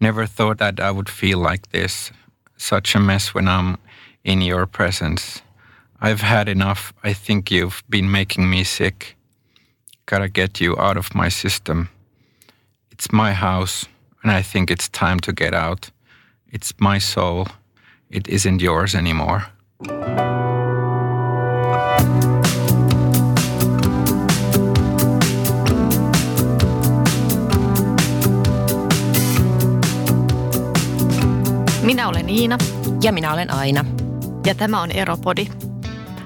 Never thought that I would feel like this. Such a mess when I'm in your presence. I've had enough. I think you've been making me sick. Gotta get you out of my system. It's my house, and I think it's time to get out. It's my soul. It isn't yours anymore. Minä olen Iina Ja minä olen Aina. ja tämä on Eropodi.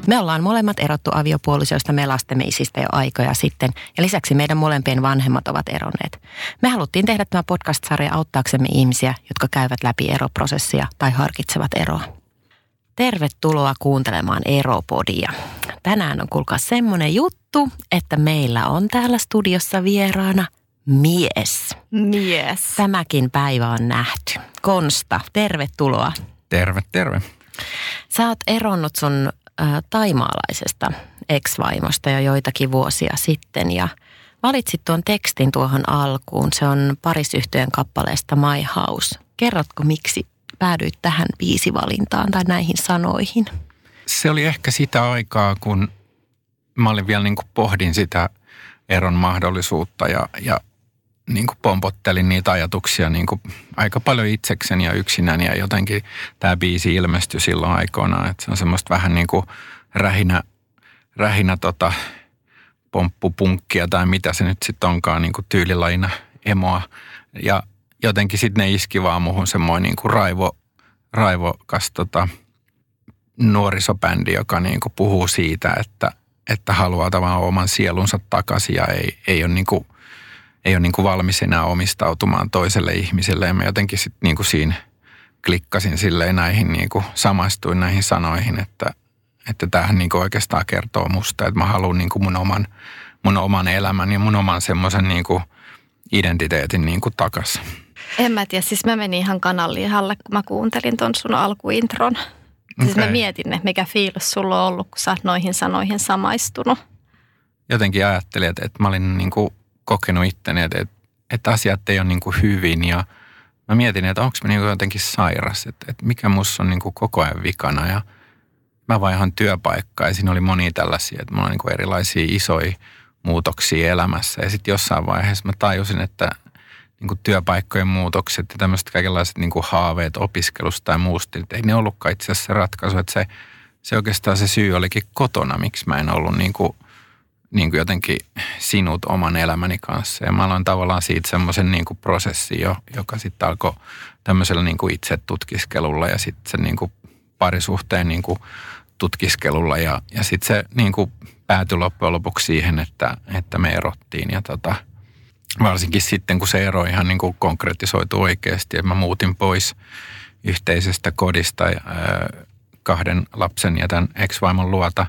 Me ollaan molemmat erottu aviopuolisoista me lastemme isistä jo aikoja sitten ja lisäksi meidän molempien vanhemmat ovat eronneet. Me haluttiin tehdä tämä podcast-sarja auttaaksemme ihmisiä, jotka käyvät läpi eroprosessia tai harkitsevat eroa. Tervetuloa kuuntelemaan Eropodia. Tänään on kuulkaa semmonen juttu, että meillä on täällä studiossa vieraana mies. Mies. Tämäkin päivä on nähty. Konsta, tervetuloa. Terve, terve. Sä oot eronnut sun äh, taimaalaisesta ex-vaimosta jo joitakin vuosia sitten ja valitsit tuon tekstin tuohon alkuun. Se on parisyhtyjen kappaleesta My House. Kerrotko, miksi päädyit tähän biisivalintaan tai näihin sanoihin? Se oli ehkä sitä aikaa, kun mä olin vielä niin kuin pohdin sitä eron mahdollisuutta ja, ja niin kuin pompottelin niitä ajatuksia niin kuin aika paljon itsekseni ja yksinäni ja jotenkin tämä biisi ilmestyi silloin aikoinaan, että se on semmoista vähän niin kuin rähinä, rähinä tota, pomppupunkkia tai mitä se nyt sitten onkaan niin kuin tyylilajina emoa. Ja jotenkin sitten ne iski vaan muhun semmoinen niin kuin raivo, raivokas tota, nuorisobändi, joka niin kuin puhuu siitä, että, että haluaa tavallaan oman sielunsa takaisin ja ei, ei ole niin kuin ei ole niin kuin valmis enää omistautumaan toiselle ihmiselle. Ja mä jotenkin sitten niin kuin siinä klikkasin silleen näihin, niin kuin samastuin näihin sanoihin, että, että tämähän niin kuin oikeastaan kertoo musta, että mä haluan niin kuin mun, oman, mun oman elämän ja mun oman semmoisen niin kuin identiteetin niin kuin takaisin. En mä tiedä, siis mä menin ihan kananlihalle, kun mä kuuntelin ton sun alkuintron. Siis mä Okei. mietin, että mikä fiilis sulla on ollut, kun sä oot noihin sanoihin samaistunut. Jotenkin ajattelin, että, että mä olin niin kuin kokenut itteni, että, että, asiat ei ole niin kuin hyvin. Ja mä mietin, että onko mä niin kuin jotenkin sairas, että, että mikä musta on niin kuin koko ajan vikana. Ja mä vaihan työpaikkaa ja siinä oli monia tällaisia, että mulla on niin kuin erilaisia isoja muutoksia elämässä. Ja sitten jossain vaiheessa mä tajusin, että niin kuin työpaikkojen muutokset ja tämmöiset kaikenlaiset niin kuin haaveet opiskelusta tai muusta, että ei ne ollutkaan itse asiassa se ratkaisu, että se, se oikeastaan se syy olikin kotona, miksi mä en ollut niin kuin niin kuin jotenkin sinut oman elämäni kanssa. Ja mä aloin tavallaan siitä semmoisen niin kuin prosessin jo, joka sitten alkoi tämmöisellä niin kuin itse tutkiskelulla ja sitten sen niin kuin parisuhteen niin kuin tutkiskelulla. Ja, ja sitten se niin kuin päätyi loppujen lopuksi siihen, että, että me erottiin. Ja tota, varsinkin sitten, kun se ero ihan niin kuin konkretisoitu oikeasti. että mä muutin pois yhteisestä kodista ää, kahden lapsen ja tämän ex-vaimon luota,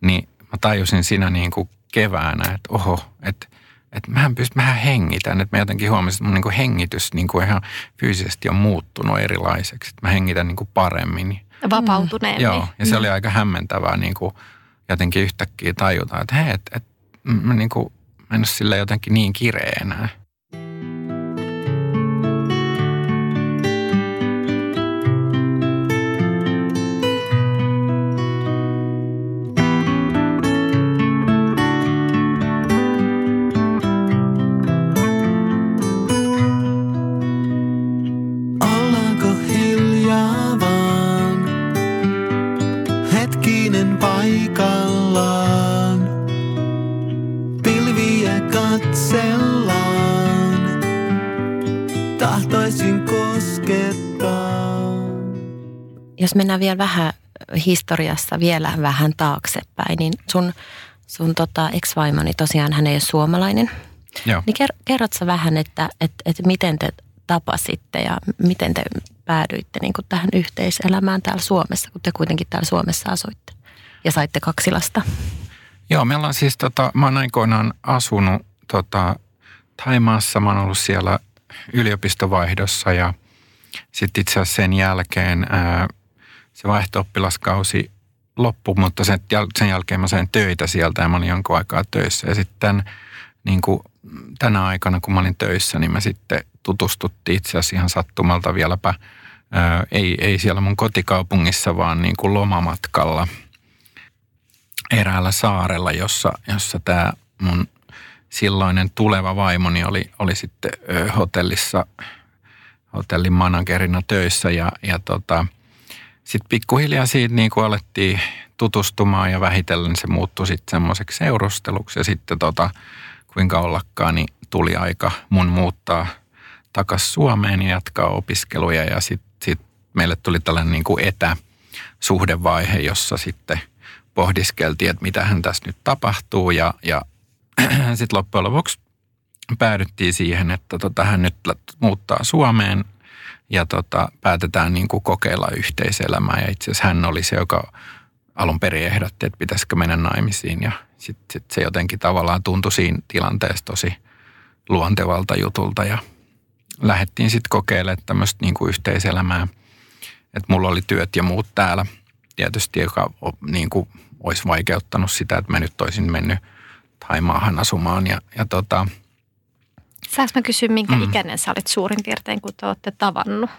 niin mä tajusin siinä niin kuin keväänä, että oho, että että mähän pystyn, mähän hengitän, että mä jotenkin huomasin, että mun niin kuin hengitys niin kuin ihan fyysisesti on muuttunut erilaiseksi, että mä hengitän niin kuin paremmin. Vapautuneemmin. Joo, ja se oli aika hämmentävää niin kuin jotenkin yhtäkkiä tajuta, että hei, että, että mä, niin kuin, mä en ole sille jotenkin niin kireä enää. Mennään vielä vähän historiassa vielä vähän taaksepäin, niin sun, sun tota ex-vaimoni tosiaan hän ei ole suomalainen. Joo. Niin ker, kerrot sä vähän, että, että, että miten te tapasitte ja miten te päädyitte niin kuin tähän yhteiselämään täällä Suomessa, kun te kuitenkin täällä Suomessa asuitte ja saitte kaksi lasta. Joo, meillä on siis, tota, mä oon aikoinaan asunut tota, Taimaassa, mä oon ollut siellä yliopistovaihdossa ja sitten itse asiassa sen jälkeen ää, se vaihto-oppilaskausi loppui, mutta sen, sen jälkeen mä sain töitä sieltä ja mä olin jonkun aikaa töissä. Ja sitten niin kuin tänä aikana, kun mä olin töissä, niin mä sitten tutustuttiin itse asiassa ihan sattumalta vieläpä, ää, ei, ei siellä mun kotikaupungissa, vaan niin kuin lomamatkalla eräällä saarella, jossa, jossa tämä mun silloinen tuleva vaimoni oli, oli sitten hotellissa, hotellin managerina töissä ja, ja tota, sitten pikkuhiljaa siitä niin kuin alettiin tutustumaan ja vähitellen se muuttui sitten semmoiseksi seurusteluksi. Ja sitten tota, kuinka ollakaan, niin tuli aika mun muuttaa takaisin Suomeen ja jatkaa opiskeluja. Ja sitten sit meille tuli tällainen niin kuin etäsuhdevaihe, jossa sitten pohdiskeltiin, että mitähän tässä nyt tapahtuu. Ja, ja sitten loppujen lopuksi päädyttiin siihen, että tota, hän nyt muuttaa Suomeen ja tota, päätetään niin kuin kokeilla yhteiselämää. Ja itse asiassa hän oli se, joka alun perin ehdotti, että pitäisikö mennä naimisiin. Ja sitten sit se jotenkin tavallaan tuntui siinä tilanteessa tosi luontevalta jutulta. Ja lähdettiin sitten kokeilemaan tämmöistä niin kuin yhteiselämää. Että mulla oli työt ja muut täällä tietysti, joka niin kuin olisi vaikeuttanut sitä, että mä nyt olisin mennyt – Taimaahan asumaan. Ja, ja tota, Saanko mä kysyä, minkä mm. ikäinen sä olit suurin piirtein, kun te olette tavannut?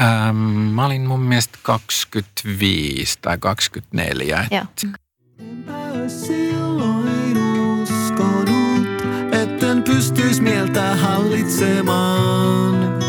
Ähm, mä olin mun mielestä 25 tai 24. Joo. Enpä silloin uskonut, etten pystyis mieltä hallitsemaan.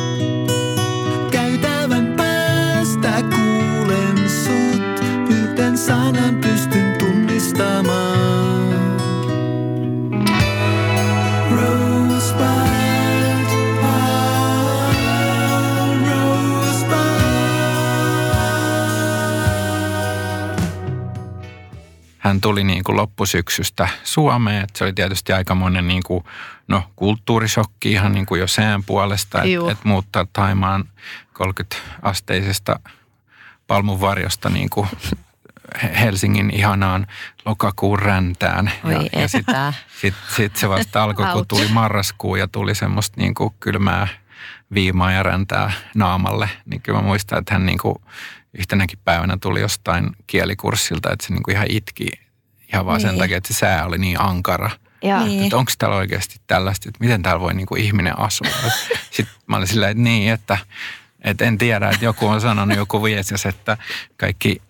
Hän tuli niin kuin loppusyksystä Suomeen. että se oli tietysti aikamoinen niin kuin, no, kulttuurishokki ihan niin kuin jo sään puolesta, että et muuttaa Taimaan 30-asteisesta palmunvarjosta niin kuin Helsingin ihanaan lokakuun räntään. Oi ja, ja sitten sit, sit se vasta alkoi, kun tuli marraskuu ja tuli semmoista niin kuin kylmää viimaa ja räntää naamalle. Niin kyllä mä muistan, että hän niin kuin yhtenäkin päivänä tuli jostain kielikurssilta, että se niin kuin ihan itki ihan vaan sen Niin. takia, että se sää oli niin ankara. Ja Niin. Että onko täällä oikeasti tällaista, että miten täällä voi niin kuin ihminen asua. Sitten mä olin silleen, että niin, että, että en tiedä, että joku on sanonut joku viestis, että kaikki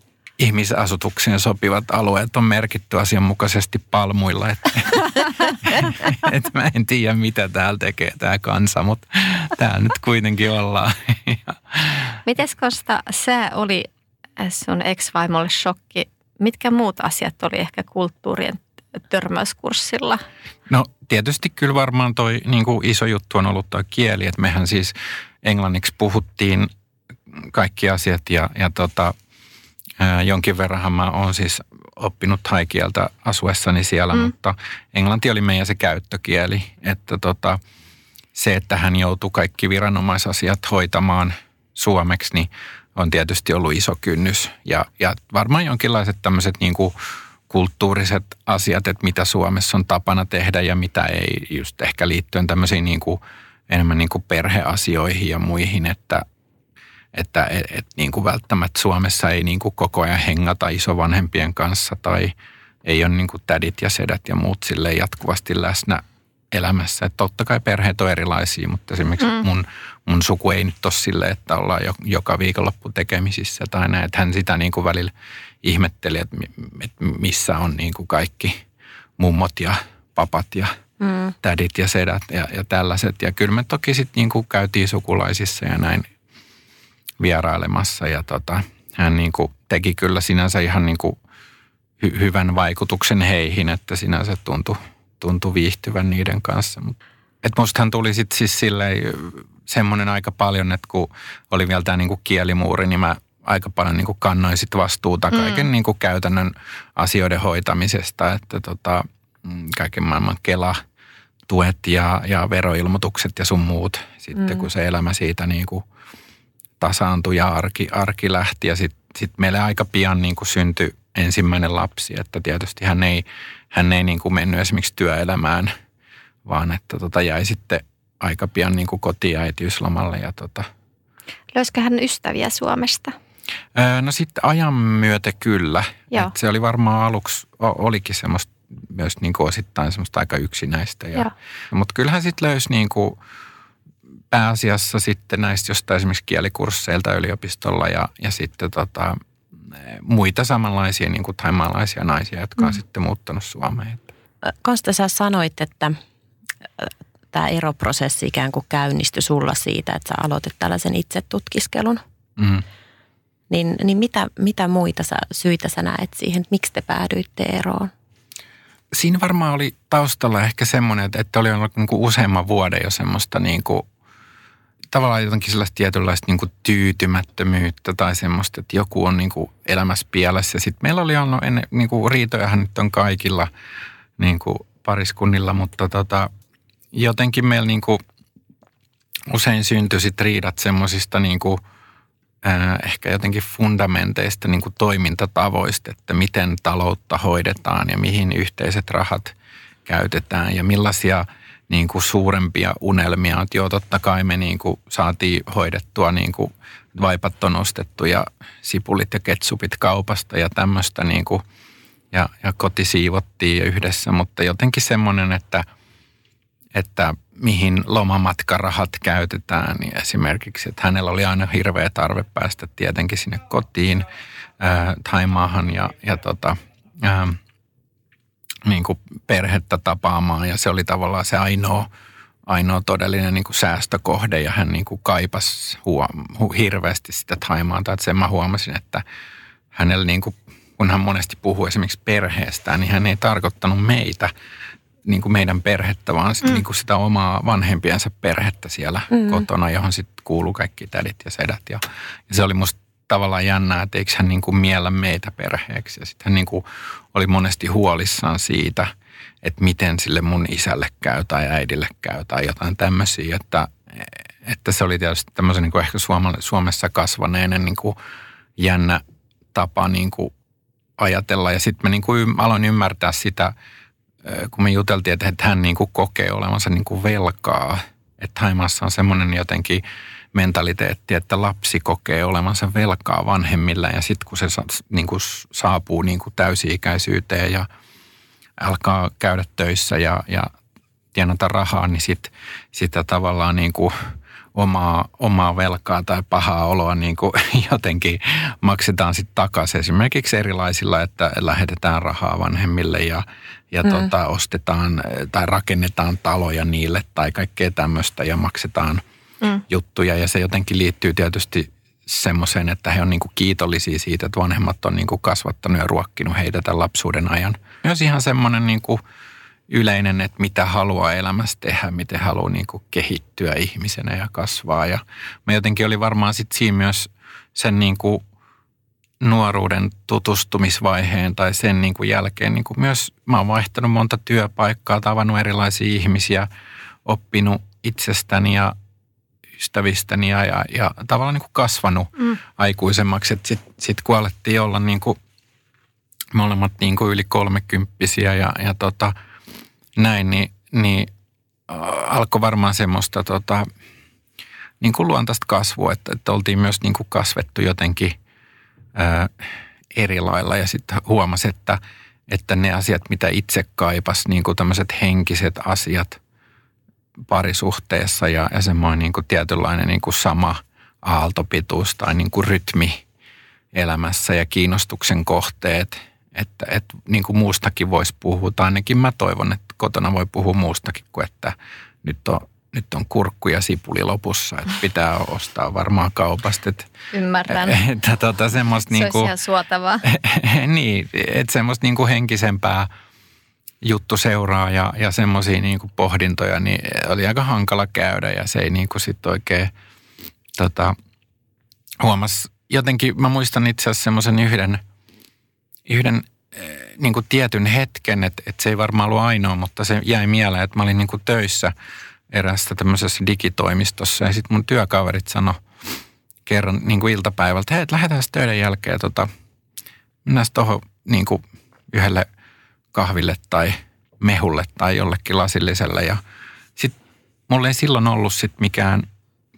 ihmisasutukseen sopivat alueet on merkitty asianmukaisesti palmuilla. Että, että mä en tiedä, mitä täällä tekee tämä kansa, mutta täällä nyt kuitenkin ollaan. Mites Kosta, sä oli sun ex-vaimolle shokki. Mitkä muut asiat oli ehkä kulttuurien törmäyskurssilla? No tietysti kyllä varmaan toi niin kuin iso juttu on ollut tuo kieli, että mehän siis englanniksi puhuttiin kaikki asiat ja, ja tota, jonkin verranhan mä oon siis oppinut haikieltä asuessani siellä, mm. mutta englanti oli meidän se käyttökieli, että tota, se, että hän joutui kaikki viranomaisasiat hoitamaan suomeksi, niin on tietysti ollut iso kynnys. Ja, ja varmaan jonkinlaiset tämmöiset niin kuin kulttuuriset asiat, että mitä Suomessa on tapana tehdä ja mitä ei, just ehkä liittyen tämmöisiin niin kuin, enemmän niin kuin perheasioihin ja muihin, että, että et, et niin kuin välttämättä Suomessa ei niin kuin koko ajan hengata isovanhempien kanssa tai ei ole niin kuin tädit ja sedät ja muut sille jatkuvasti läsnä elämässä. Että totta kai perheet on erilaisia, mutta esimerkiksi mm. mun, mun suku ei nyt ole sille, että ollaan jo, joka viikonloppu tekemisissä tai näin. Että hän sitä niin kuin välillä ihmetteli, että, mi- että missä on niin kuin kaikki mummot ja papat ja Mm. tädit ja sedät ja, ja tällaiset. Ja kyllä me toki sitten niin kuin käytiin sukulaisissa ja näin vierailemassa. Ja tota, hän niin kuin teki kyllä sinänsä ihan niin kuin hy- hyvän vaikutuksen heihin, että sinänsä tuntui, tuntui viihtyvän niiden kanssa. Et mustahan tuli sitten siis silleen semmoinen aika paljon, että kun oli vielä tämä niinku kielimuuri, niin mä aika paljon niinku kannoin sit vastuuta kaiken niinku käytännön asioiden hoitamisesta, että tota, mm, kaiken maailman Kela, tuet ja, ja veroilmoitukset ja sun muut. Sitten mm. kun se elämä siitä niinku tasaantui ja arki, arki lähti ja sitten sit meille aika pian niin kuin syntyi ensimmäinen lapsi, että tietysti hän ei, hän ei niin kuin mennyt esimerkiksi työelämään, vaan että tota jäi sitten aika pian niin kuin kotiin äitiyslomalle ja tota, Löysikö hän ystäviä Suomesta? Öö, No sitten ajan myötä kyllä. Joo. Et se oli varmaan aluksi, olikin semmoista myös niin kuin osittain semmoista aika yksinäistä. Ja, mutta kyllähän sitten löysi niin kuin pääasiassa sitten näistä jostain esimerkiksi kielikursseilta yliopistolla ja, ja sitten tota, muita samanlaisia niin kuin thaimaalaisia naisia, jotka on Mm. sitten muuttanut Suomeen. Konsta, sä sanoit, että tämä eroprosessi ikään kuin käynnistyi sulla siitä, että sä aloitit tällaisen itsetutkiskelun. Mm. Niin, niin mitä, mitä muita sä, syitä sä näet siihen, että miksi te päädyitte eroon? Siinä varmaan oli taustalla ehkä semmoinen, että, että oli ollut niin kuin useamman vuoden jo semmoista niin kuin, tavallaan jotenkin sellaista tietynlaista niin tyytymättömyyttä tai semmoista, että joku on niin kuin elämässä pielessä. Sitten meillä oli ollut ennen, niin kuin riitojahan nyt on kaikilla niin kuin pariskunnilla, mutta tota, jotenkin meillä niin kuin usein syntyi sit riidat semmoisista niin kuin, ehkä jotenkin fundamenteista niin kuin toimintatavoista, että miten taloutta hoidetaan ja mihin yhteiset rahat käytetään ja millaisia niin kuin suurempia unelmia. Että Joo, totta kai me niin kuin saatiin hoidettua, niin kuin vaipat on ostettu ja sipulit ja ketsupit kaupasta ja tämmöistä niin kuin, ja, ja koti siivottiin yhdessä, mutta jotenkin semmoinen, että, että mihin lomamatkarahat käytetään, niin esimerkiksi, että hänellä oli aina hirveä tarve päästä tietenkin sinne kotiin ää, Taimaahan ja, ja tota, ää, niin kuin perhettä tapaamaan ja se oli tavallaan se ainoa, ainoa todellinen niin kuin säästökohde ja hän niin kuin kaipasi huom, hu, hirveästi sitä Taimaata. Että sen mä huomasin, että hänellä niin kuin, kun hän monesti puhuu esimerkiksi perheestään, niin hän ei tarkoittanut meitä, niin kuin meidän perhettä, vaan sit, mm. niin kuin sitä omaa vanhempiensa perhettä siellä mm. kotona, johon sitten kuuluu kaikki tädit ja sedät. Ja, ja se oli musta tavallaan jännää, että eikö hän niin kuin miellä meitä perheeksi. Ja sitten hän niin kuin oli monesti huolissaan siitä, että miten sille mun isälle käy tai äidille käy tai jotain tämmöisiä, että, että se oli tietysti tämmöisen niin kuin ehkä Suomessa kasvaneenen niin kuin jännä tapa niin kuin ajatella. Ja sitten mä niin kuin aloin ymmärtää sitä, kun me juteltiin, että että hän niin kuin kokee olevansa niin kuin velkaa. Että Haimaassa on semmoinen jotenkin mentaliteetti, että lapsi kokee olevansa velkaa vanhemmilla ja sitten kun se niin kuin saapuu niin kuin täysi-ikäisyyteen ja alkaa käydä töissä ja, ja tienata rahaa, niin sit, sitä tavallaan niin kuin omaa, omaa velkaa tai pahaa oloa niin kuin jotenkin maksetaan sitten takaisin. Esimerkiksi erilaisilla, että lähetetään rahaa vanhemmille ja, ja mm. tota, ostetaan tai rakennetaan taloja niille tai kaikkea tämmöistä ja maksetaan mm. juttuja. Ja se jotenkin liittyy tietysti semmoiseen, että he on niin kuin kiitollisia siitä, että vanhemmat on niin kuin kasvattanut ja ruokkinut heitä tämän lapsuuden ajan. Myös ihan semmoinen niin kuin yleinen, että mitä haluaa elämässä tehdä, miten haluaa niin kuin kehittyä ihmisenä ja kasvaa. Ja mä jotenkin oli varmaan sitten siinä myös sen niin kuin nuoruuden tutustumisvaiheen tai sen niin kuin jälkeen niin kuin myös mä oon vaihtanut monta työpaikkaa, tavannut erilaisia ihmisiä, oppinut itsestäni ja ystävistäni ja, ja, ja tavallaan niin kuin kasvanut mm. aikuisemmaksi. Sitten sit kun alettiin olla niin kuin molemmat niin kuin yli kolmekymppisiä ja, ja tota, näin, niin, niin alkoi varmaan semmoista tota, niin kuin luontaista kasvua, että, että oltiin myös niin kuin kasvettu jotenkin ää, eri lailla ja sitten huomasi, että, että ne asiat, mitä itse kaipas, niin kuin tämmöiset henkiset asiat parisuhteessa ja, ja semmoinen niin kuin tietynlainen niin kuin sama aaltopituus tai niin kuin rytmi elämässä ja kiinnostuksen kohteet, että, että niin kuin muustakin voisi puhua, tai ainakin mä toivon, että kotona voi puhua muustakin kuin, että nyt on, nyt on kurkku ja sipuli lopussa, että pitää ostaa varmaan kaupasta. Että, Ymmärrän. että tota, semmoista Se niin olisi kuin, ihan suotavaa. niin, että semmoista niin kuin henkisempää juttu seuraa ja, ja semmoisia niin pohdintoja, niin oli aika hankala käydä ja se ei niin kuin sit oikein tota, huomas. Jotenkin mä muistan itse asiassa semmoisen yhden, yhden eh, niin kuin tietyn hetken, että, että se ei varmaan ollut ainoa, mutta se jäi mieleen, että mä olin niin kuin töissä eräässä tämmöisessä digitoimistossa ja sitten mun työkaverit sanoi kerran niin kuin iltapäivältä, hei, et lähdetään töiden jälkeen tota, mennään tuohon niin yhdelle kahville tai mehulle tai jollekin lasilliselle. Ja sitten mulla ei silloin ollut sit mikään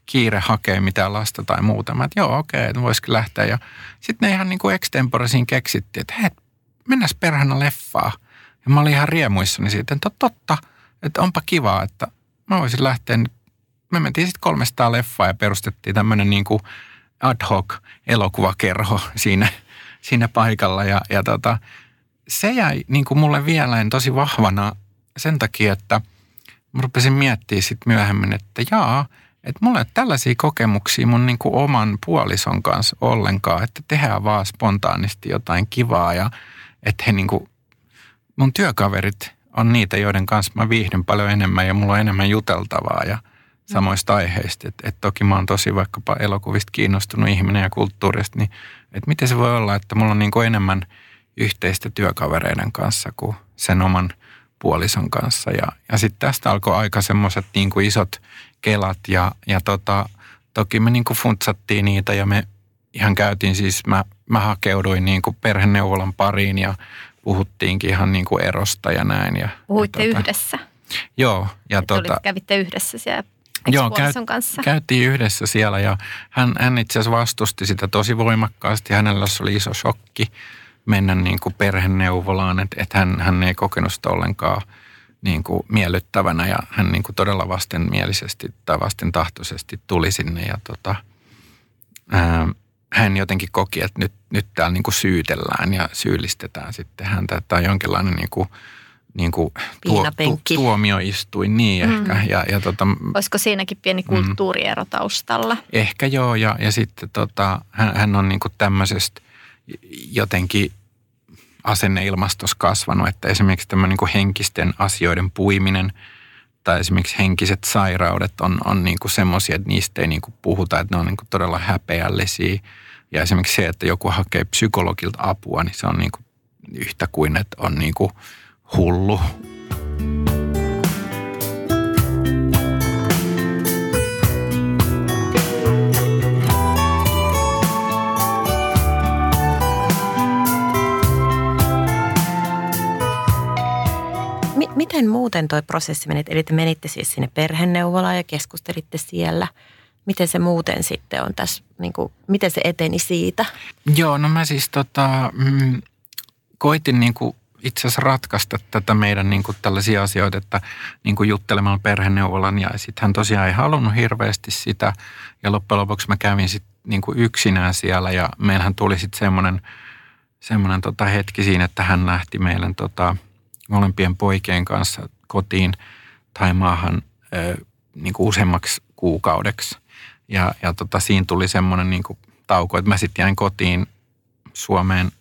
kiire hakea mitään lasta tai muuta. Mä että joo, okei, että voisikin lähteä. Ja sitten ne ihan niin kuin extemporesin keksittiin, että hei, mennäs perhana leffaa. Ja mä olin ihan riemuissani siitä, että totta, että onpa kivaa, että mä voisin lähteä nyt me mentiin sitten 300 leffaa ja perustettiin tämmöinen niin kuin ad hoc elokuvakerho siinä, siinä paikalla. Ja, ja tota, se jäi niin kuin mulle vielä tosi vahvana sen takia, että mä rupesin miettimään sitten myöhemmin, että jaa, että mulla ei ole tällaisia kokemuksia mun niin kuin oman puolison kanssa ollenkaan, että tehdään vaan spontaanisti jotain kivaa ja että he niin kuin, mun työkaverit on niitä, joiden kanssa mä viihdyn paljon enemmän ja mulla on enemmän juteltavaa ja samoista aiheista. Että et toki mä oon tosi vaikkapa elokuvista kiinnostunut ihminen ja kulttuurista, niin että miten se voi olla, että mulla on niin kuin enemmän yhteistä työkavereiden kanssa kuin sen oman puolison kanssa. Ja, ja sitten tästä alkoi aika semmoiset niin kuin isot kelat ja, ja tota, toki me niin kuin funtsattiin niitä ja me ihan käytiin siis, mä, mä hakeuduin niin kuin perheneuvolan pariin ja puhuttiinkin ihan niin kuin erosta ja näin. Ja, Puhuitte ja tota, yhdessä. Joo. Ja Että tota, kävitte yhdessä siellä Joo, käy- kanssa. Käytiin yhdessä siellä ja hän, hän itse asiassa vastusti sitä tosi voimakkaasti. Hänellä se oli iso shokki mennä niin kuin perheneuvolaan, että et hän, hän ei kokenut sitä ollenkaan niin kuin miellyttävänä ja hän niin kuin todella vastenmielisesti tai vastentahtoisesti tuli sinne ja tota, ää, hän jotenkin koki, että nyt, nyt täällä niin kuin syytellään ja syyllistetään sitten häntä, että tämä on jonkinlainen niin kuin, niin kuin tuo, tu, tuomioistuin, niin Mm. ehkä. Ja, ja tota, Olisiko siinäkin pieni Mm. kulttuuriero taustalla? Ehkä joo, ja, ja sitten tota, hän, hän on niinku tämmöisestä jotenkin asenneilmastossa kasvanut, että esimerkiksi tämä niinku henkisten asioiden puiminen tai esimerkiksi henkiset sairaudet on, on niinku semmoisia, että niistä ei niinku puhuta, että ne on niinku todella häpeällisiä. Ja esimerkiksi se, että joku hakee psykologilta apua, niin se on niinku yhtä kuin, että on niinku hullu. Miten muuten toi prosessi meni? Eli te menitte siis sinne perheneuvolaan ja keskustelitte siellä. Miten se muuten sitten on tässä, niin kuin, miten se eteni siitä? Joo, no mä siis tota, mm, koitin niinku itse asiassa ratkaista tätä meidän niinku tällaisia asioita, että niinku juttelemalla perheneuvolan ja sitten hän tosiaan ei halunnut hirveästi sitä ja loppujen lopuksi mä kävin sitten niinku yksinään siellä ja meillähän tuli sitten semmoinen semmoinen tota hetki siinä, että hän lähti meidän tota, molempien poikien kanssa kotiin tai maahan niin kuin useammaksi kuukaudeksi. Ja, ja tota, siinä tuli semmoinen niin kuin tauko, että mä sitten jäin kotiin Suomeen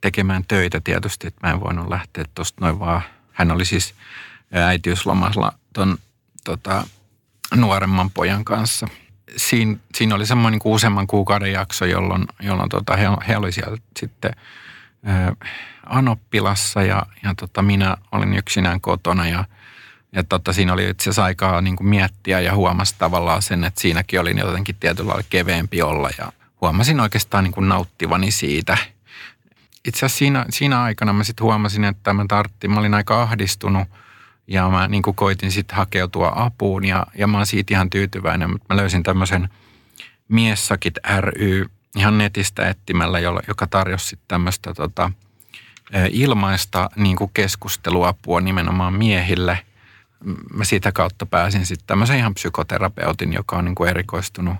tekemään töitä tietysti, että mä en voinut lähteä tuosta noin vaan. Hän oli siis äitiyslomalla ton tota, nuoremman pojan kanssa. Siin, siinä oli semmoinen niin useamman kuukauden jakso, jolloin, jolloin tota, he, he oli siellä sitten Anoppilassa ja, ja tota, minä olin yksinään kotona ja, ja tota, siinä oli itse asiassa aikaa niin kuin miettiä ja huomasi tavallaan sen, että siinäkin oli jotenkin tietyllä lailla keveempi olla ja huomasin oikeastaan niin kuin nauttivani siitä. Itse asiassa siinä, siinä aikana mä sitten huomasin, että mä tarttin, mä olin aika ahdistunut ja mä niin kuin koitin sitten hakeutua apuun ja, ja mä oon siitä ihan tyytyväinen, mutta mä löysin tämmöisen Miessakit ry ihan netistä etsimällä, joka tarjosi tämmöistä tota, ilmaista niin kuin keskusteluapua nimenomaan miehille. Mä sitä kautta pääsin sitten tämmöisen ihan psykoterapeutin, joka on niin kuin erikoistunut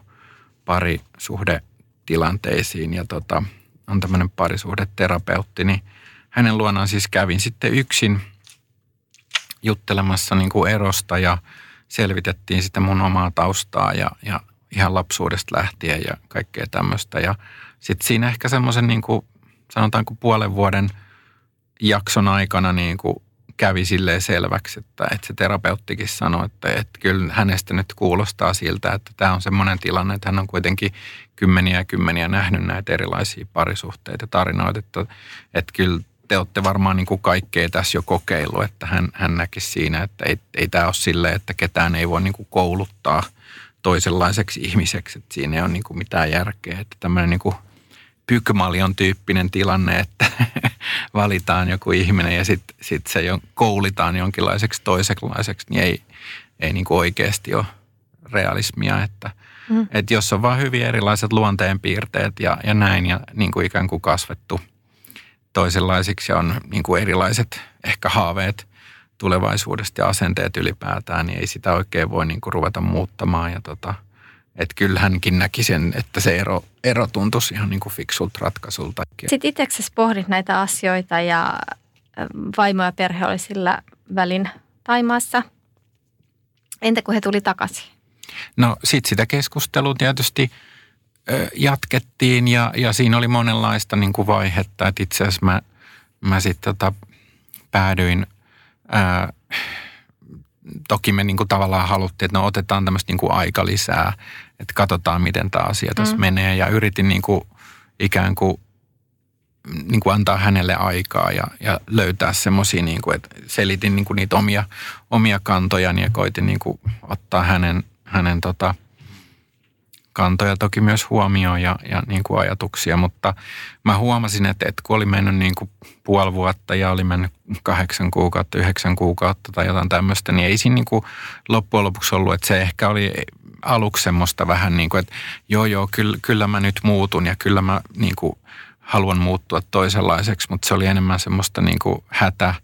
parisuhdetilanteisiin ja tota, on tämmöinen parisuhdeterapeutti, niin hänen luonaan siis kävin sitten yksin juttelemassa niin kuin erosta ja selvitettiin sitten mun omaa taustaa ja, ja ihan lapsuudesta lähtien ja kaikkea tämmöistä. Ja sitten siinä ehkä semmoisen niin kuin, sanotaanko puolen vuoden jakson aikana niin kuin kävi silleen selväksi, että, että se terapeuttikin sanoi, että, että kyllä hänestä nyt kuulostaa siltä, että tämä on semmoinen tilanne, että hän on kuitenkin kymmeniä ja kymmeniä nähnyt näitä erilaisia parisuhteita ja tarinoita, että, että kyllä te olette varmaan niin kuin kaikkea tässä jo kokeillut, että hän, hän näki siinä, että ei, ei tämä ole silleen, että ketään ei voi niin kuin kouluttaa toisenlaiseksi ihmiseksi, että siinä ei ole niin kuin mitään järkeä, että tämmöinen niin kuin Pygmalion tyyppinen tilanne, että valitaan joku ihminen ja sitten sit se jo koulitaan jonkinlaiseksi toisenlaiseksi, niin ei, ei niin kuin oikeasti ole realismia. Että, mm. että jos on vaan hyvin erilaiset luonteenpiirteet ja, ja näin ja niin kuin ikään kuin kasvettu toisenlaisiksi ja on niin kuin erilaiset ehkä haaveet tulevaisuudesta ja asenteet ylipäätään, niin ei sitä oikein voi niin kuin ruveta muuttamaan. Ja tota, että kyllä hänkin näki sen, että se ero, ero tuntuisi ihan niin kuin fiksulta ratkaisulta. Sitten itseksesi pohdit näitä asioita ja vaimo ja perhe oli sillä välin Taimaassa. Entä kun he tuli takaisin? No sitten sitä keskustelua tietysti jatkettiin ja, ja siinä oli monenlaista niin kuin vaihetta. Että itse asiassa mä, mä sitten tota, päädyin, ää, toki me niin kuin tavallaan haluttiin, että no otetaan tämmöistä niin kuin aika lisää, että katsotaan miten tämä asia tässä Mm. menee. Ja yritin niin kuin ikään kuin, niin kuin antaa hänelle aikaa ja, ja löytää semmoisia, niin kuin, että selitin niin kuin niitä omia, omia kantojani ja koitin niin kuin ottaa hänen, hänen tota, kantoja toki myös huomioon ja, ja niin kuin ajatuksia, mutta mä huomasin, että, että kun oli mennyt niin kuin puoli vuotta ja oli mennyt kahdeksan kuukautta, yhdeksän kuukautta tai jotain tämmöistä, niin ei siinä niin kuin loppujen lopuksi ollut, että se ehkä oli aluksi semmoista vähän niin kuin, että joo joo, kyllä, kyllä mä nyt muutun ja kyllä mä niin kuin haluan muuttua toisenlaiseksi, mutta se oli enemmän semmoista niin kuin hätä,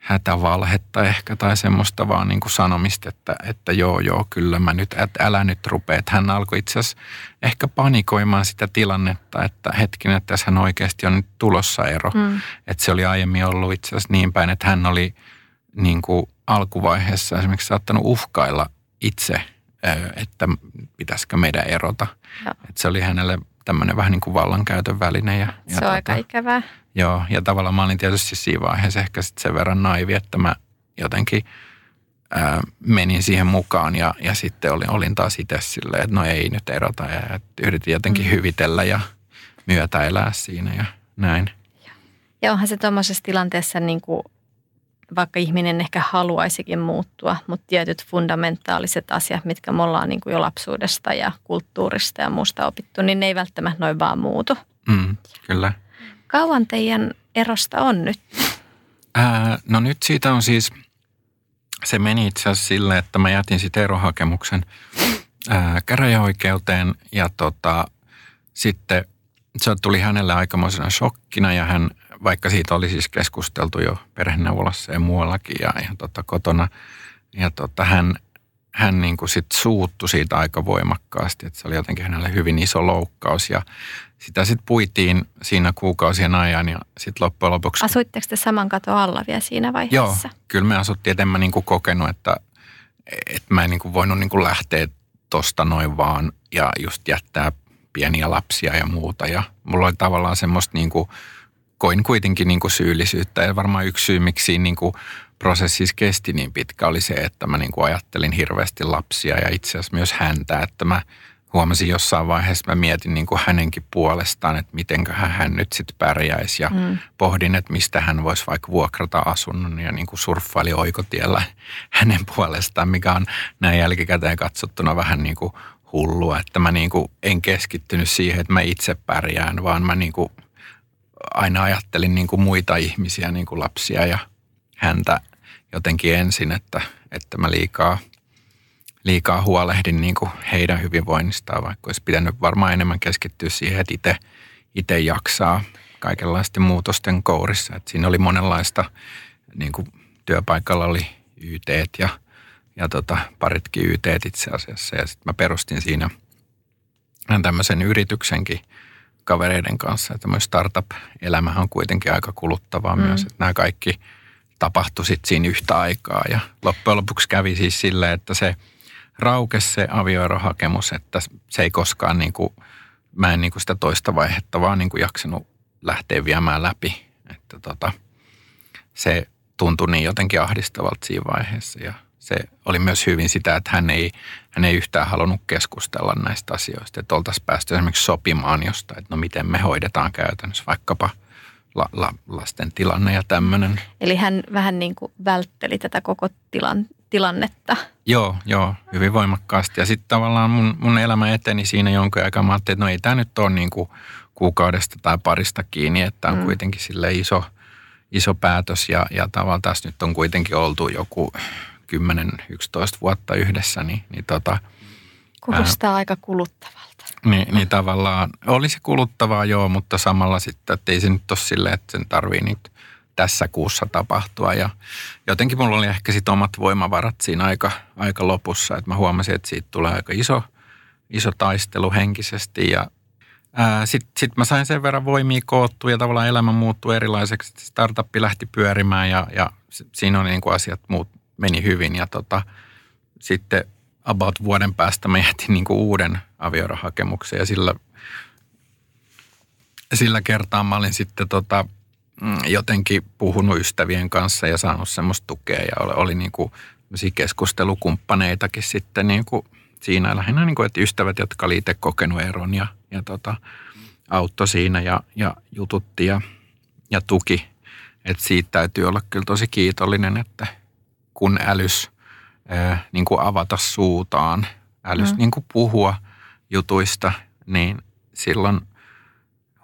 hätävalhetta ehkä tai semmoista vaan niin kuin sanomista, että, että joo joo, kyllä mä nyt, että älä nyt rupea. Hän alkoi itse asiassa ehkä panikoimaan sitä tilannetta, että hetkinen, että tässä hän oikeasti on nyt tulossa ero. Mm. Että se oli aiemmin ollut itse asiassa niin päin, että hän oli niin kuin alkuvaiheessa esimerkiksi saattanut uhkailla itse, että pitäisikö meidän erota. Joo. Että se oli hänelle tämmöinen vähän niin kuin vallankäytön väline. Ja, ja Se on aika ikävää. Joo, ja tavallaan mä olin tietysti siinä vaiheessa ehkä sit sen verran naivi, että mä jotenkin ää, menin siihen mukaan ja, ja sitten olin, olin taas itse silleen, että no ei nyt erota ja yritin jotenkin Mm. hyvitellä ja myötä elää siinä ja näin. Ja onhan se tuommoisessa tilanteessa, niin kuin, vaikka ihminen ehkä haluaisikin muuttua, mutta tietyt fundamentaaliset asiat, mitkä me ollaan niin kuin jo lapsuudesta ja kulttuurista ja muusta opittu, niin ne ei välttämättä noin vaan muutu. Mm, kyllä. Kauan teidän erosta on nyt? Ää, no nyt siitä on siis, se meni itse asiassa silleen, että mä jätin sitten erohakemuksen ää, käräjäoikeuteen ja tota, sitten se tuli hänelle aikamoisena shokkina ja hän, vaikka siitä oli siis keskusteltu jo perheneuvolassa ja muuallakin ja, ja tota, kotona, ja tota, hän, hän niin kuin sit suuttu siitä aika voimakkaasti, että se oli jotenkin hänelle hyvin iso loukkaus ja sitä sitten puitiin siinä kuukausien ajan ja sitten loppujen lopuksi Asuitteko te saman katon alla vielä siinä Joo, vaiheessa? kyllä me asuttiin, että en mä niinku kokenut, että, että mä en niinku voinut niinku lähteä tosta noin vaan ja just jättää pieniä lapsia ja muuta. Ja mulla oli tavallaan semmoista niinku, koin kuitenkin niinku syyllisyyttä ja varmaan yksi syy, miksi siinä niinku prosessissa kesti niin pitkä oli se, että mä niinku ajattelin hirveästi lapsia ja itse asiassa myös häntä, että mä huomasin jossain vaiheessa, mä mietin niinku hänenkin puolestaan, että mitenköhän hän nyt sitten pärjäisi ja Mm. pohdin, että mistä hän voisi vaikka vuokrata asunnon ja niin kuin surffaili oikotiellä hänen puolestaan, mikä on näin jälkikäteen katsottuna vähän niin kuin hullua, että mä niin kuin en keskittynyt siihen, että mä itse pärjään, vaan mä niin kuin aina ajattelin niin kuin muita ihmisiä, niin kuin lapsia ja häntä jotenkin ensin, että, että mä liikaa, liikaa huolehdin niin kuin heidän hyvinvoinnistaan, vaikka olisi pitänyt varmaan enemmän keskittyä siihen, että itse, itse jaksaa kaikenlaisten muutosten kourissa. Et siinä oli monenlaista, niin kuin työpaikalla oli YT ja, ja tota, paritkin YT itse asiassa. Ja sitten mä perustin siinä tämmöisen yrityksenkin kavereiden kanssa. Että myös startup-elämähän on kuitenkin aika kuluttavaa mm. myös, että nämä kaikki tapahtui sitten siinä yhtä aikaa. Ja loppujen lopuksi kävi siis silleen, että se raukesi se avioerohakemus, että se ei koskaan niin kuin, mä en niin kuin sitä toista vaihetta vaan niin kuin jaksanut lähteä viemään läpi. Että tota, se tuntui niin jotenkin ahdistavalta siinä vaiheessa ja se oli myös hyvin sitä, että hän ei, hän ei yhtään halunnut keskustella näistä asioista. Että oltaisiin päästy esimerkiksi sopimaan jostain, että no miten me hoidetaan käytännössä vaikkapa la, la, lasten tilanne ja tämmöinen. Eli hän vähän niin kuin vältteli tätä koko tilan, tilannetta. Joo, joo, hyvin voimakkaasti. Ja sitten tavallaan mun, mun elämä eteni siinä jonkun aikaa. Mä ajattelin, että no ei tämä nyt ole niin kuin kuukaudesta tai parista kiinni, että on Mm. kuitenkin sille iso, iso päätös. Ja, ja tavallaan tässä nyt on kuitenkin oltu joku 10-11 vuotta yhdessä, niin, niin, tota, Kuulostaa aika kuluttavalta. Niin, niin tavallaan oli se kuluttavaa joo, mutta samalla sitten, että ei se nyt ole silleen, että sen tarvii nyt tässä kuussa tapahtua. Ja jotenkin mulla oli ehkä sit omat voimavarat siinä aika, aika lopussa, että mä huomasin, että siitä tulee aika iso, iso taistelu henkisesti ja sitten sit mä sain sen verran voimia koottua ja tavallaan elämä muuttui erilaiseksi. Startuppi lähti pyörimään ja, ja siinä oli niin kuin asiat muut meni hyvin. Ja tota, sitten about vuoden päästä mä jätin niin uuden aviorahakemuksen ja sillä, sillä kertaa mä olin sitten tota, mm, jotenkin puhunut ystävien kanssa ja saanut semmoista tukea ja oli, oli niin kuin keskustelukumppaneitakin sitten niin kuin siinä lähinnä, niin kuin, että ystävät, jotka oli itse kokenut eron ja, ja tota, auttoi siinä ja, ja jututti ja, ja tuki. Että siitä täytyy olla kyllä tosi kiitollinen, että kun älys ää, niin kuin avata suutaan, älys mm. niin kuin puhua jutuista, niin silloin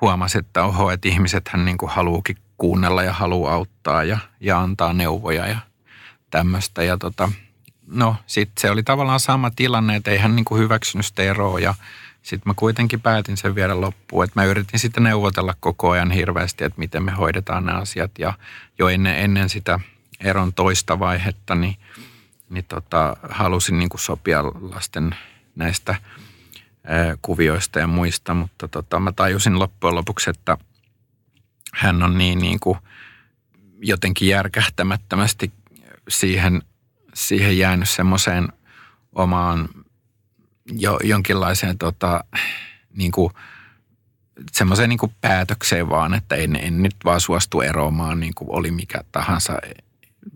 huomasi, että oho, että ihmisethän niin kuin haluukin kuunnella ja haluaa auttaa ja, ja antaa neuvoja ja tämmöistä. Ja tota, no sitten se oli tavallaan sama tilanne, että ei hän niin kuin hyväksynyt sitä eroa ja sitten mä kuitenkin päätin sen viedä loppuun, että mä yritin sitten neuvotella koko ajan hirveästi, että miten me hoidetaan nämä asiat ja jo ennen, ennen sitä eron toista vaihetta, niin, niin tota, halusin niin sopia lasten näistä ää, kuvioista ja muista, mutta tota, mä tajusin loppujen lopuksi, että hän on niin, niin kuin jotenkin järkähtämättömästi siihen, siihen jäänyt semmoiseen omaan jo, jonkinlaiseen tota, niin kuin, semmoiseen niin päätökseen vaan, että en, en nyt vaan suostu eroamaan niin kuin oli mikä tahansa.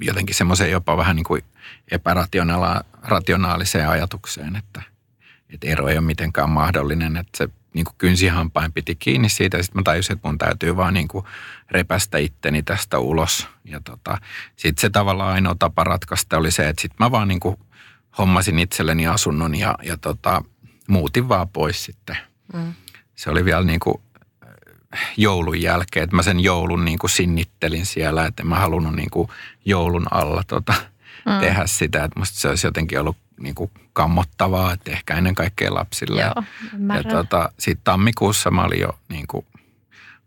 Jotenkin semmoiseen jopa vähän niin kuin epärationaaliseen ajatukseen, että, että ero ei ole mitenkään mahdollinen, että se niin kuin kynsihampain piti kiinni siitä. Sitten mä tajusin, että mun täytyy vaan niin kuin repästä itteni tästä ulos. Ja tota, sitten se tavallaan ainoa tapa ratkaista oli se, että sitten mä vaan niin kuin hommasin itselleni asunnon ja, ja tota, muutin vaan pois sitten. Mm. Se oli vielä niin kuin joulun jälkeen, että mä sen joulun niin kuin sinnittelin siellä, että mä halunnut niin kuin joulun alla tota, mm. tehdä sitä, että musta se olisi jotenkin ollut niin kuin kammottavaa, että ehkä ennen kaikkea lapsille. Joo, ja tota, sitten tammikuussa mä olin jo niin kuin,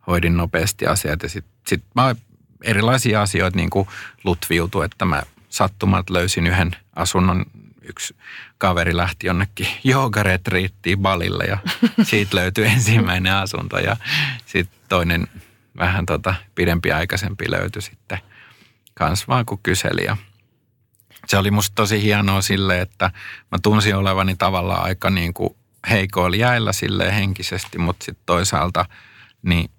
hoidin nopeasti asiat ja sitten sit mä erilaisia asioita niin kuin lutviutu, että mä sattumat löysin yhden asunnon yksi kaveri lähti jonnekin joogaretriittiin Balille ja siitä löytyi ensimmäinen asunto ja sitten toinen vähän tota pidempi aikaisempi löytyi sitten kans vaan kun kyseli ja se oli musta tosi hienoa sille, että mä tunsin olevani tavallaan aika niin kuin heikoilla jäillä sille henkisesti, mutta sitten toisaalta niin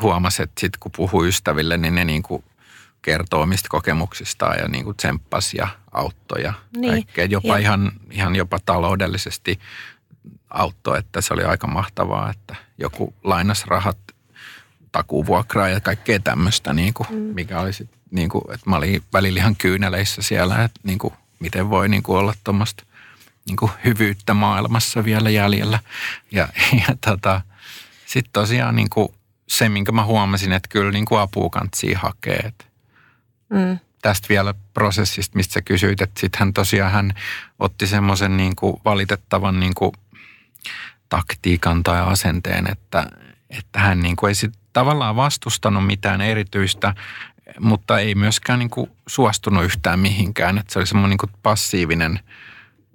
huomasin, että sitten kun puhui ystäville, niin ne niin kuin kertoo omista kokemuksistaan ja niin kuin tsemppas ja auttoi ja niin. kaikkea. Jopa ja. Ihan, ihan jopa taloudellisesti auttoi, että se oli aika mahtavaa, että joku lainas rahat takuvuokraa ja kaikkea tämmöistä, niin kuin, mm. mikä oli sit, niin kuin, että mä olin välillä ihan kyyneleissä siellä, että niin kuin, miten voi niin kuin olla tuommoista niin kuin hyvyyttä maailmassa vielä jäljellä. Ja, ja tota, sitten tosiaan niin kuin se, minkä mä huomasin, että kyllä niin kuin apua hakee. Että Mm. Tästä vielä prosessista, mistä sä kysyit, että sitten hän tosiaan hän otti semmoisen niin valitettavan niin kuin taktiikan tai asenteen, että, että hän niin kuin ei sit tavallaan vastustanut mitään erityistä, mutta ei myöskään niin kuin suostunut yhtään mihinkään. Että se oli semmoinen niin passiivinen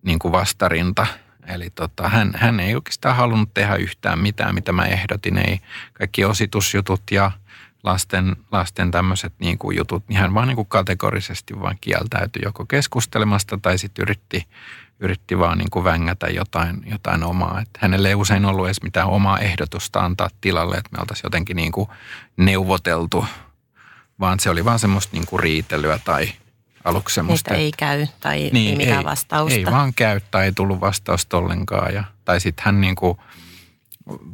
niin kuin vastarinta. Eli tota, hän, hän ei oikeastaan halunnut tehdä yhtään mitään, mitä mä ehdotin. Ei kaikki ositusjutut ja – lasten, lasten tämmöiset niin kuin jutut, niin hän vaan niin kuin kategorisesti vaan kieltäytyi joko keskustelemasta tai sitten yritti, yritti vaan niin kuin vängätä jotain, jotain omaa. Että hänelle ei usein ollut edes mitään omaa ehdotusta antaa tilalle, että me oltaisiin jotenkin niin kuin neuvoteltu, vaan se oli vaan semmoista niin kuin riitelyä tai aluksi semmoista. Että ei käy tai niin, ei mitään ei, vastausta. Ei vaan käy tai ei tullut vastausta ollenkaan. Ja, tai sitten hän niin kuin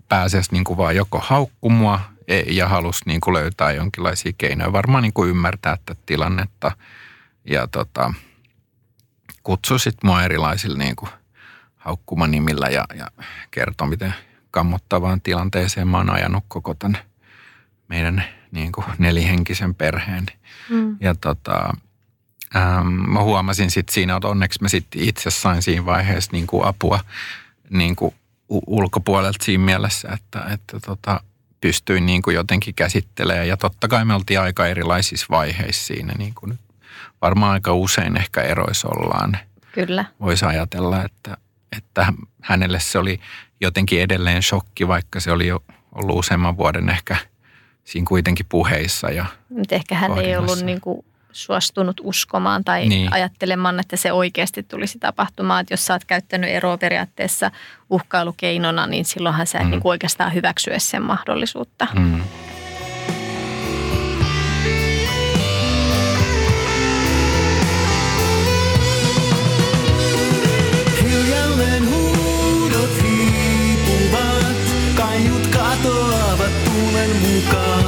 pääsisi niin kuin vaan joko haukkumua ja halusi niin kuin löytää jonkinlaisia keinoja, varmaan niin kuin ymmärtää tätä tilannetta ja tota, kutsui sitten mua erilaisilla niin kuin haukkumanimillä ja, ja kertoi, miten kammottavaan tilanteeseen mä oon ajanut koko tämän meidän niin kuin nelihenkisen perheen. Mm. Ja tota, ähm, mä huomasin sitten siinä, että onneksi mä sitten itse sain siinä vaiheessa niin kuin apua niin kuin ulkopuolelta siinä mielessä, että, että tota, pystyin niin kuin jotenkin käsittelemään. Ja totta kai me oltiin aika erilaisissa vaiheissa siinä, niin kuin nyt varmaan aika usein ehkä eroissa ollaan. Kyllä. Voisi ajatella, että, että hänelle se oli jotenkin edelleen shokki, vaikka se oli jo ollut useamman vuoden ehkä siinä kuitenkin puheissa. Ja, Mutta ehkä hän ei ollut niin kuin suostunut uskomaan tai Niin. ajattelemaan, että se oikeasti tulisi tapahtumaan. Että jos sä oot käyttänyt eroa periaatteessa uhkailukeinona, niin silloinhan sä et Mm. niin oikeastaan hyväksy edes sen mahdollisuutta. mm, katoavat tuulen mukaan.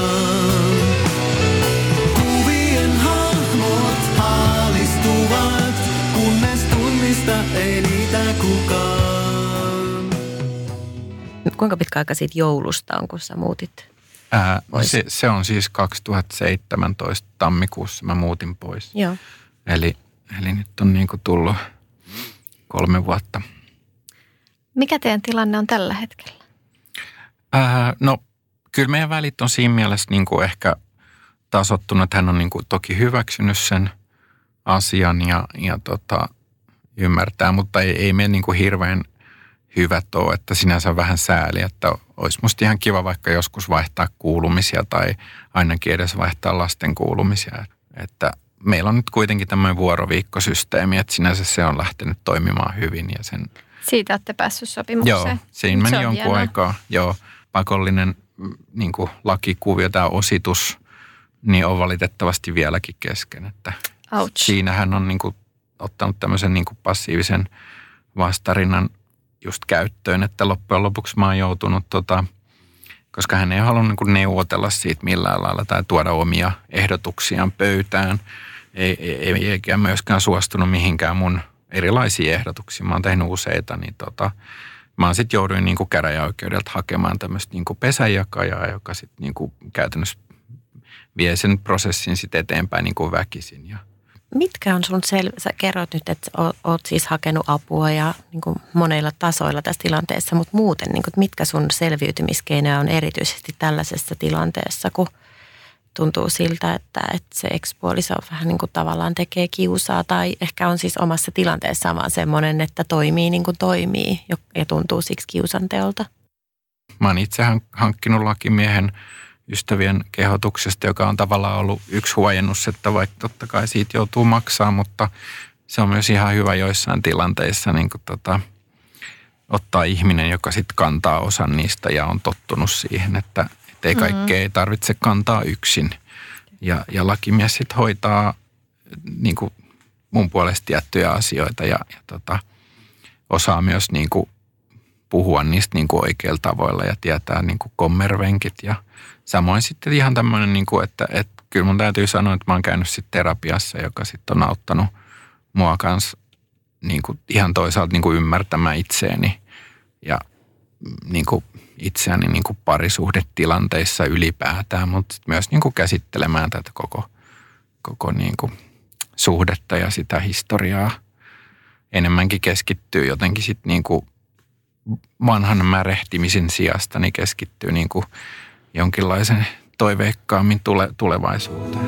Kuinka pitkä aika siitä joulusta on, kun sä muutit? ää, Pois. se, se on siis 2017 tammikuussa mä muutin pois. Joo. Eli, eli nyt on niin kuin tullut kolme vuotta. Mikä teidän tilanne on tällä hetkellä? Ää, no kyllä meidän välit on siinä mielessä niin kuin ehkä tasottunut, että hän on niin kuin toki hyväksynyt sen asian ja, ja tota, ymmärtää, mutta ei, ei me niin kuin hirveän hyvät ole, että sinänsä vähän sääli, että olisi musta ihan kiva vaikka joskus vaihtaa kuulumisia tai ainakin edes vaihtaa lasten kuulumisia. Että meillä on nyt kuitenkin tämmöinen vuoroviikkosysteemi, että sinänsä se on lähtenyt toimimaan hyvin ja sen Siitä olette päässyt sopimukseen. Joo, siinä meni jonkun hienoa. aikaa. Joo, pakollinen mm, niin kuin lakikuvio, tämä ositus, niin on valitettavasti vieläkin kesken. Että Ouch. siinä hän on niin kuin, ottanut tämmöisen niin kuin passiivisen vastarinnan just käyttöön, että loppujen lopuksi mä oon joutunut, tota, koska hän ei halunnut niin neuvotella siitä millään lailla tai tuoda omia ehdotuksiaan pöytään, ei, ei, ei eikä myöskään suostunut mihinkään mun erilaisiin ehdotuksiin. Mä oon tehnyt useita, niin tota, mä sitten jouduin niin kuin käräjäoikeudelta hakemaan tämmöistä niin kuin pesänjakajaa, joka sitten niin käytännössä vie sen prosessin sitten eteenpäin niin kuin väkisin. Ja Mitkä on sun sel... Sä kerroit nyt, että oot, siis hakenut apua ja niin kuin monilla tasoilla tässä tilanteessa, mutta muuten, niin kuin, mitkä sun selviytymiskeinoja on erityisesti tällaisessa tilanteessa, kun tuntuu siltä, että, että se ekspuoliso vähän niin kuin tavallaan tekee kiusaa tai ehkä on siis omassa tilanteessaan vaan semmoinen, että toimii niin kuin toimii ja tuntuu siksi kiusanteolta. Mä oon itse hank- hankkinut lakimiehen ystävien kehotuksesta, joka on tavallaan ollut yksi huojennus, että vaikka totta kai siitä joutuu maksaa, mutta se on myös ihan hyvä joissain tilanteissa niin kuin tota, ottaa ihminen, joka sitten kantaa osan niistä ja on tottunut siihen, että, ei kaikkea ei tarvitse kantaa yksin. Ja, ja lakimies sitten hoitaa niin kuin mun puolesta tiettyjä asioita ja, ja tota, osaa myös niin kuin puhua niistä niin kuin oikeilla tavoilla ja tietää niin kuin kommervenkit. Ja samoin sitten ihan tämmöinen, niin kuin, että, että kyllä mun täytyy sanoa, että mä oon käynyt sitten terapiassa, joka sitten on auttanut mua kanssa niin kuin ihan toisaalta niin kuin ymmärtämään itseäni ja mm, niin kuin itseäni niin kuin parisuhdetilanteissa ylipäätään, mutta myös niin kuin käsittelemään tätä koko, koko niin kuin suhdetta ja sitä historiaa. Enemmänkin keskittyy jotenkin sitten niin kuin vanhan märehtimisen sijasta niin keskittyy niin kuin jonkinlaisen toiveikkaammin tule, tulevaisuuteen.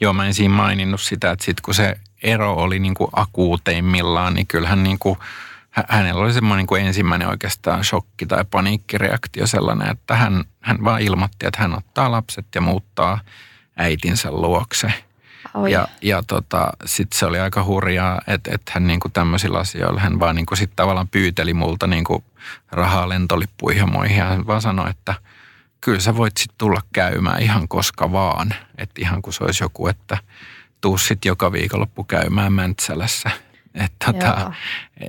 Joo, mä en siinä maininnut sitä, että sit kun se ero oli niin kuin akuuteimmillaan, niin kyllähän niin kuin, hänellä oli semmoinen niin kuin ensimmäinen oikeastaan shokki tai paniikkireaktio sellainen, että hän, hän vaan ilmoitti, että hän ottaa lapset ja muuttaa äitinsä luokse. Oi. Ja, ja tota, sitten se oli aika hurjaa, että, että hän niinku tämmöisillä asioilla, hän vaan niinku sit tavallaan pyyteli multa niinku rahaa lentolippuihin ja muihin. Ja hän vaan sanoi, että kyllä sä voit sitten tulla käymään ihan koska vaan. Että ihan kuin se olisi joku, että tuu sitten joka viikonloppu käymään Mäntsälässä. Että Joo. tota,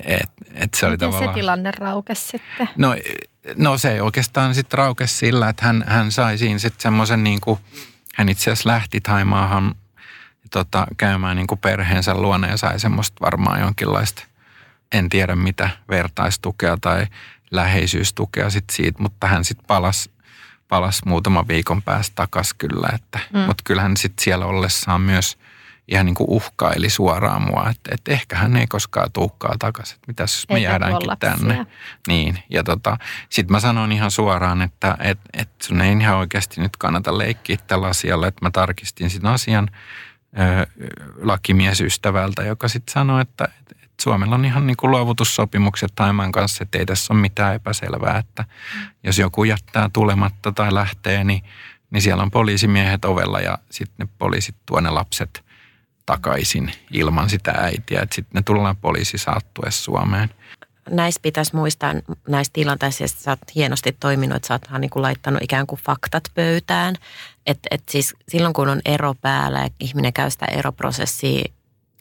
et, et se oli Miten tavallaan... se tilanne raukesi sitten? No, no se oikeastaan sitten raukesi sillä, että hän, hän sai siinä sitten semmoisen niin kuin, hän itse asiassa lähti Taimaahan tota, käymään niin kuin perheensä luona ja sai semmoista varmaan jonkinlaista, en tiedä mitä, vertaistukea tai läheisyystukea sit siitä, mutta hän sitten palasi palas muutaman viikon päästä takas kyllä. Että, mm. Mutta kyllähän sitten siellä ollessaan myös ihan niin kuin uhkaili suoraan mua, että, että ehkä hän ei koskaan tuukkaa takaisin. Että mitäs jos me Eikä jäädäänkin lapsia. tänne. Niin, ja tota, sitten mä sanoin ihan suoraan, että et, et sun ei ihan oikeasti nyt kannata leikkiä tällä asialla, että mä tarkistin sen asian ö, lakimiesystävältä, joka sitten sanoi, että, että, että Suomella on ihan niin kuin luovutussopimukset Taimaan kanssa, että ei tässä ole mitään epäselvää, että jos joku jättää tulematta tai lähtee, niin, niin siellä on poliisimiehet ovella ja sitten ne poliisit tuo ne lapset takaisin ilman sitä äitiä, että sitten ne tullaan poliisi saattuessa Suomeen. näissä pitäisi muistaa näissä tilanteissa, että sä oot hienosti toiminut, että sä oot niin kuin laittanut ikään kuin faktat pöytään. Että et siis silloin kun on ero päällä ja ihminen käy sitä eroprosessia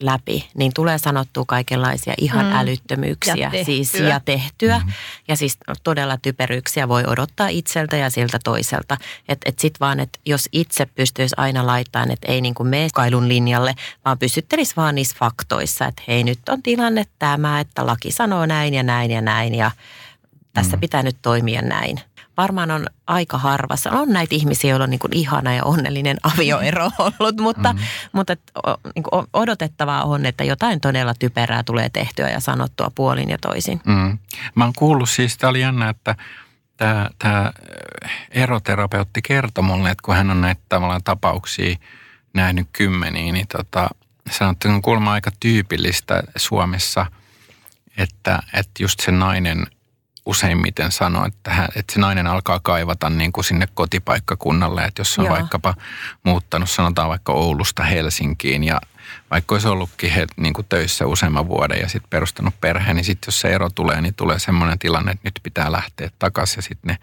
läpi, niin tulee sanottua kaikenlaisia ihan Mm. älyttömyyksiä Ja tehtyä. siis, ja tehtyä. Mm. Ja siis todella typeryyksiä voi odottaa itseltä ja siltä toiselta. Että et sit vaan, että jos itse pystyisi aina laittamaan, että ei niin kuin mene kailun linjalle, vaan pysyttelisi vaan niissä faktoissa, että hei nyt on tilanne tämä, että laki sanoo näin ja näin ja näin ja tässä mm. pitää nyt toimia näin. Varmaan on aika harvassa. On näitä ihmisiä, joilla on niin kuin ihana ja onnellinen avioero ollut, mutta, mm. mutta niin kuin odotettavaa on, että jotain todella typerää tulee tehtyä ja sanottua puolin ja toisin. Mm. Mä oon kuullut siis, tämä oli jännä, että tämä, tämä eroterapeutti kertoi mulle, että kun hän on näitä tavallaan tapauksia nähnyt kymmeniä, niin tota, se on kuulemma aika tyypillistä Suomessa, että, että just se nainen useimmiten sanoo, että, hän, että se nainen alkaa kaivata niin kuin sinne kotipaikkakunnalle, että jos on Joo. vaikkapa muuttanut, sanotaan vaikka Oulusta Helsinkiin ja vaikka olisi ollutkin he, niin kuin töissä useamman vuoden ja sitten perustanut perheen, niin sitten jos se ero tulee, niin tulee semmoinen tilanne, että nyt pitää lähteä takaisin ja sitten ne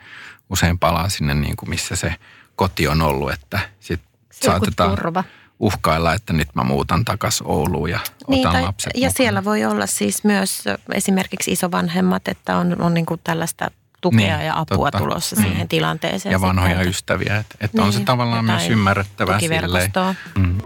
usein palaa sinne, niin kuin missä se koti on ollut, että sitten saatetaan turva. Uhkailla, että nyt mä muutan takaisin Ouluun ja Niin, otan tai, lapset ja mukaan. siellä voi olla siis myös esimerkiksi isovanhemmat, että on, on niin kuin tällaista tukea Niin, ja apua totta. tulossa Mm. siihen tilanteeseen. ja vanhoja sitten, ystäviä. Että, että on se Niin, tavallaan myös ymmärrettävää silleen. Mm.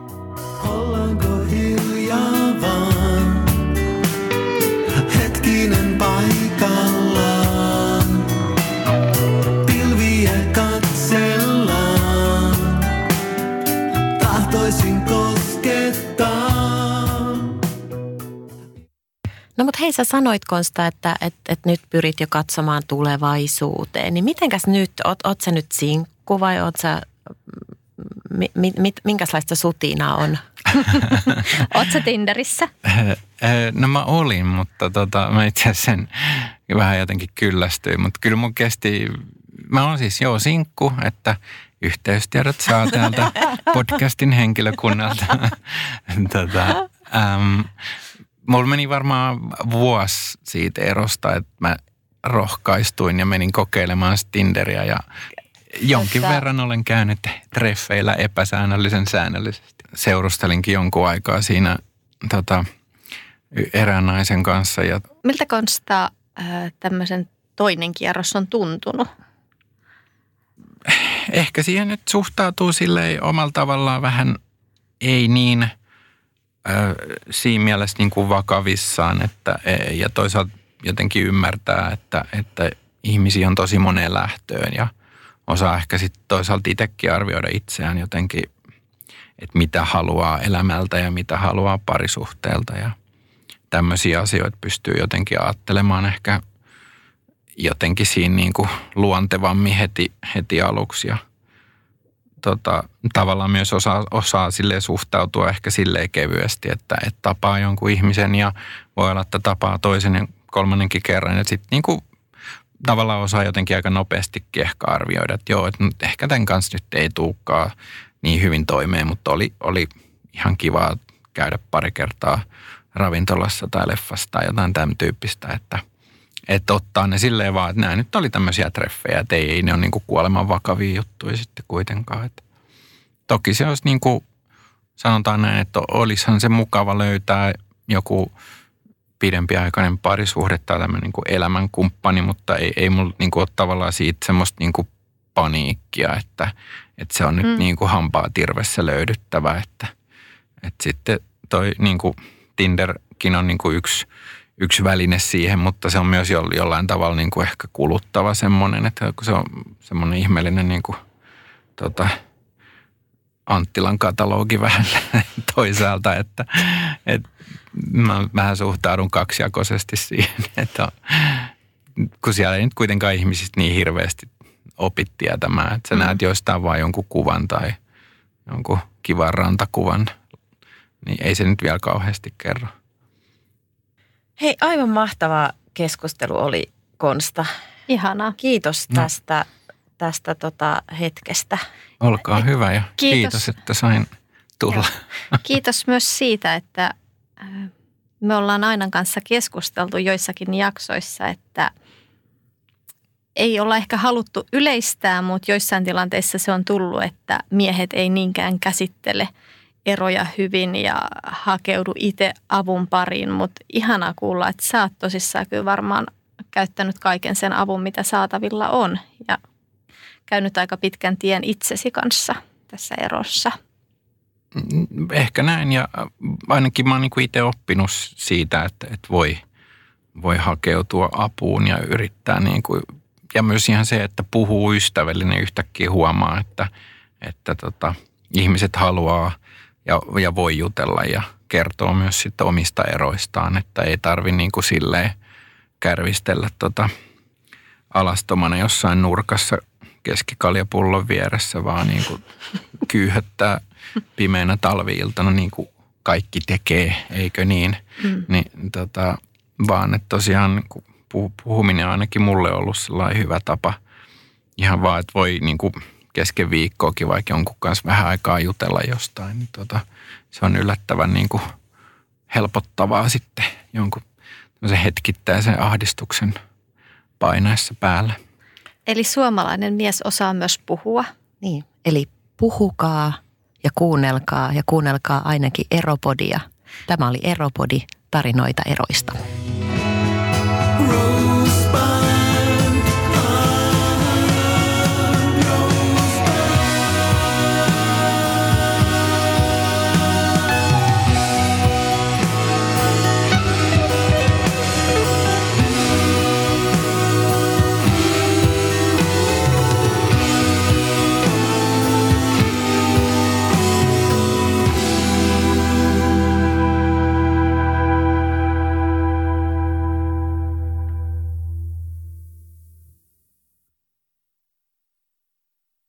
Hei, sä sanoit Konsta, että et, et nyt pyrit jo katsomaan tulevaisuuteen. Niin mitenkäs nyt, oot, oot sä nyt sinkku vai oot sä, mi, mi, minkälaista sutinaa on? Oot sä Tinderissä? No mä olin, mutta tota, mä itse asiassa sen vähän jotenkin kyllästyin. Mutta kyllä mun kesti, mä oon siis joo sinkku, että yhteystiedot saa täältä podcastin henkilökunnalta. tota, äm, mulla meni varmaan vuosi siitä erosta, että mä rohkaistuin ja menin kokeilemaan sitä Tinderiä ja jonkin Että- verran olen käynyt treffeillä epäsäännöllisen säännöllisesti. Seurustelinkin jonkun aikaa siinä tota, erään naisen kanssa ja Miltä Konsta äh, tämmöisen toinen kierros on tuntunut? ehkä siihen nyt suhtautuu silleen omalla tavallaan vähän ei niin siinä mielessä niin kuin vakavissaan, että e- ja toisaalta jotenkin ymmärtää, että, että ihmisiä on tosi moneen lähtöön ja osaa ehkä sitten toisaalta itsekin arvioida itseään jotenkin, että mitä haluaa elämältä ja mitä haluaa parisuhteelta ja tämmöisiä asioita pystyy jotenkin ajattelemaan ehkä jotenkin siinä niin kuin luontevammin heti, heti aluksi ja tota, tavallaan myös osaa, osaa silleen suhtautua ehkä silleen kevyesti, että, että tapaa jonkun ihmisen ja voi olla, että tapaa toisen ja kolmannenkin kerran. Ja sitten niin tavallaan osaa jotenkin aika nopeastikin ehkä arvioida, että joo, että ehkä tämän kanssa nyt ei tulekaan niin hyvin toimeen, mutta oli, oli ihan kivaa käydä pari kertaa ravintolassa tai leffassa tai jotain tämän tyyppistä, että, että ottaa ne silleen vaan, että nämä nyt oli tämmöisiä treffejä, että ei, ei ne ole niin kuin kuoleman vakavia juttuja sitten kuitenkaan. Että toki se olisi niin kuin, sanotaan näin, että olisihan se mukava löytää joku pidempiaikainen parisuhde tai tämmöinen niin kuin elämänkumppani, mutta ei, ei mulla niin kuin ole tavallaan siitä semmoista niin kuin paniikkia, että, että se on nyt Mm. mm. niin kuin hampaa tirvessä löydyttävä, että, että sitten toi niin kuin Tinderkin on niin kuin yksi, yksi väline siihen, mutta se on myös jo- jollain tavalla niin kuin ehkä kuluttava semmoinen, että kun se on semmoinen ihmeellinen niin kuin, tota, Anttilan katalogi vähän toisaalta, että, että mä vähän suhtaudun kaksijakoisesti siihen, että on, kun siellä ei nyt kuitenkaan ihmisistä niin hirveästi opi tietämään, että sä Mm. näet jostain vaan jonkun kuvan tai jonkun kivan rantakuvan, niin ei se nyt vielä kauheasti kerro. Hei, aivan mahtava keskustelu oli Konsta. Ihanaa. Kiitos No. tästä, tästä tota hetkestä. Olkaa hyvä ja Kiitos. kiitos, että sain tulla. Kiitos myös siitä, että äh, me ollaan Ainan kanssa keskusteltu joissakin jaksoissa, että ei olla ehkä haluttu yleistää, mutta joissain tilanteissa se on tullut, että miehet ei niinkään käsittele eroja hyvin ja hakeudu itse avun pariin, mutta ihanaa kuulla, että sä oot tosissaan kyllä varmaan käyttänyt kaiken sen avun, mitä saatavilla on ja käynyt aika pitkän tien itsesi kanssa tässä erossa. Mm, Ehkä näin ja ainakin mä oon niin itse oppinut siitä, että, että voi, voi hakeutua apuun ja yrittää niin kuin, ja myös ihan se, että puhuu ystävällinen yhtäkkiä huomaa, että, että tota, ihmiset haluaa ja, ja voi jutella ja kertoo myös sitten omista eroistaan, että ei tarvi niin kuin silleen kärvistellä tota alastomana jossain nurkassa keskikaljapullon vieressä, vaan niin kuin kyyhöttää pimeänä talviiltana niin kuin kaikki tekee, eikö niin? Mm. Niin, tota, vaan että tosiaan puhuminen on ainakin mulle ollut sellainen hyvä tapa. Ihan vaan, että voi niin kuin kesken viikkoakin vaikka jonkun kanssa vähän aikaa jutella jostain. Niin tota, se on yllättävän niin kuin helpottavaa sitten jonkun hetkittäisen ahdistuksen painaessa päällä. Eli suomalainen mies osaa myös puhua. Niin, eli puhukaa ja kuunnelkaa ja kuunnelkaa ainakin Eropodia. Tämä oli Eropodi, tarinoita eroista.